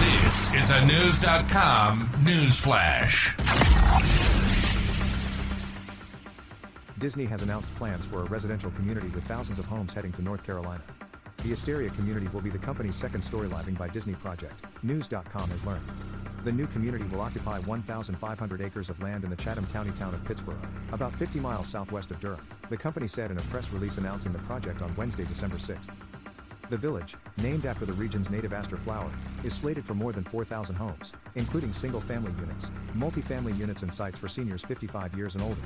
This is a Knewz.com news flash. Disney has announced plans for a residential community with thousands of homes heading to North Carolina. The Asteria community will be the company's second story living by Disney project, Knewz.com has learned. The new community will occupy 1,500 acres of land in the Chatham County town of Pittsboro, about 50 miles southwest of Durham, the company said in a press release announcing the project on Wednesday, December 6. The village, named after the region's native aster flower, is slated for more than 4,000 homes, including single family units, multi-family units, and sites for seniors 55 years and older.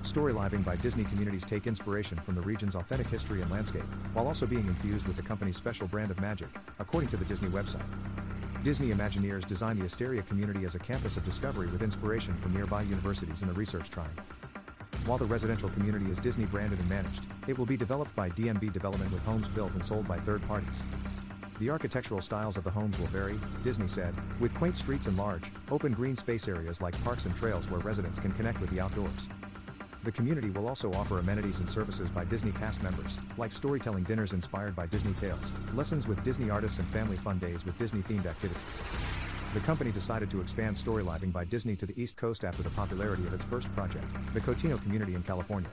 Story living by Disney communities take inspiration from the region's authentic history and landscape, while also being infused with the company's special brand of magic, according to the Disney website. Disney Imagineers designed the Asteria community as a campus of discovery with inspiration from nearby universities in the Research Triangle. While the residential community is Disney branded and managed, it will be developed by DMB Development with homes built and sold by third parties. The architectural styles of the homes will vary, Disney said, with quaint streets and large, open green space areas like parks and trails where residents can connect with the outdoors. The community will also offer amenities and services by Disney cast members, like storytelling dinners inspired by Disney tales, lessons with Disney artists, and family fun days with Disney themed activities. The company decided to expand Story Living by Disney to the East Coast after the popularity of its first project, the Cotino community in California.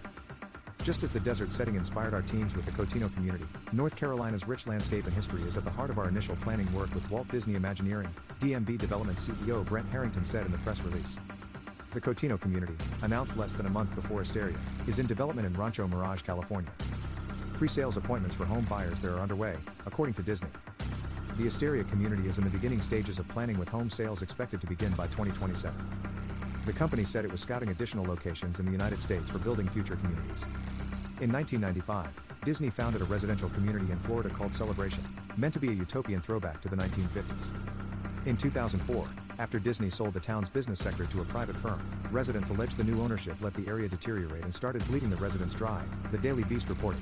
Just as the desert setting inspired our teams with the Cotino community, North Carolina's rich landscape and history is at the heart of our initial planning work with Walt Disney Imagineering, DMB Development CEO Brent Herrington said in the press release. The Cotino community, announced less than a month before Asteria, is in development in Rancho Mirage, California. Pre-sales appointments for home buyers there are underway, according to Disney. The Asteria community is in the beginning stages of planning with home sales expected to begin by 2027. The company said it was scouting additional locations in the United States for building future communities. In 1995, Disney founded a residential community in Florida called Celebration, meant to be a utopian throwback to the 1950s. In 2004, after Disney sold the town's business sector to a private firm, residents alleged the new ownership let the area deteriorate and started bleeding the residents dry, the Daily Beast reported.